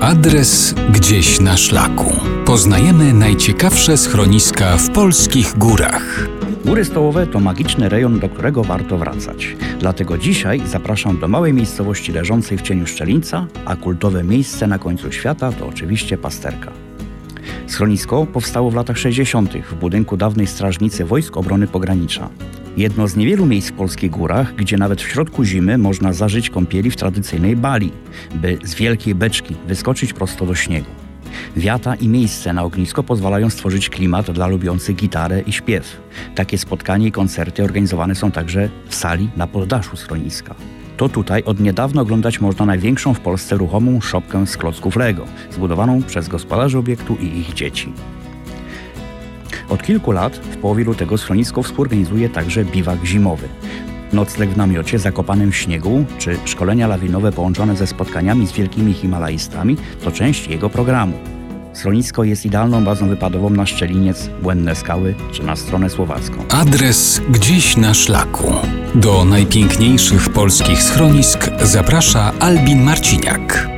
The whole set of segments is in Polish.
Adres gdzieś na szlaku. Poznajemy najciekawsze schroniska w polskich górach. Góry Stołowe to magiczny rejon, do którego warto wracać. Dlatego dzisiaj zapraszam do małej miejscowości leżącej w cieniu Szczelinca, a kultowe miejsce na końcu świata to oczywiście Pasterka. Schronisko powstało w latach 60. w budynku dawnej strażnicy Wojsk Obrony Pogranicza. Jedno z niewielu miejsc w polskich górach, gdzie nawet w środku zimy można zażyć kąpieli w tradycyjnej bali, by z wielkiej beczki wyskoczyć prosto do śniegu. Wiata i miejsce na ognisko pozwalają stworzyć klimat dla lubiących gitarę i śpiew. Takie spotkania i koncerty organizowane są także w sali na poddaszu schroniska. To tutaj od niedawna oglądać można największą w Polsce ruchomą szopkę z klocków Lego, zbudowaną przez gospodarzy obiektu i ich dzieci. Od kilku lat w połowie lutego schronisko współorganizuje także biwak zimowy. Nocleg w namiocie zakopanym w śniegu, czy szkolenia lawinowe połączone ze spotkaniami z wielkimi Himalajstami to część jego programu. Schronisko jest idealną bazą wypadową na Szczeliniec, Błędne Skały czy na stronę słowacką. Adres gdzieś na szlaku. Do najpiękniejszych polskich schronisk zaprasza Albin Marciniak.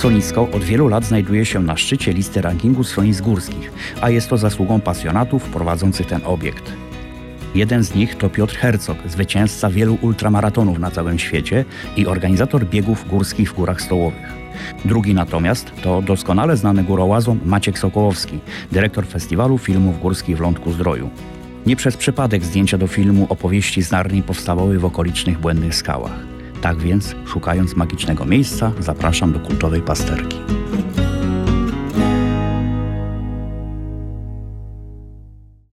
Schronisko od wielu lat znajduje się na szczycie listy rankingu schronisk górskich, a jest to zasługą pasjonatów prowadzących ten obiekt. Jeden z nich to Piotr Hercog, zwycięzca wielu ultramaratonów na całym świecie i organizator biegów górskich w Górach Stołowych. Drugi natomiast to doskonale znany górołazom Maciek Sokołowski, dyrektor festiwalu filmów górskich w Lądku Zdroju. Nie przez przypadek zdjęcia do filmu opowieści z Narni powstawały w okolicznych błędnych skałach. Tak więc, szukając magicznego miejsca, zapraszam do kultowej pasterki.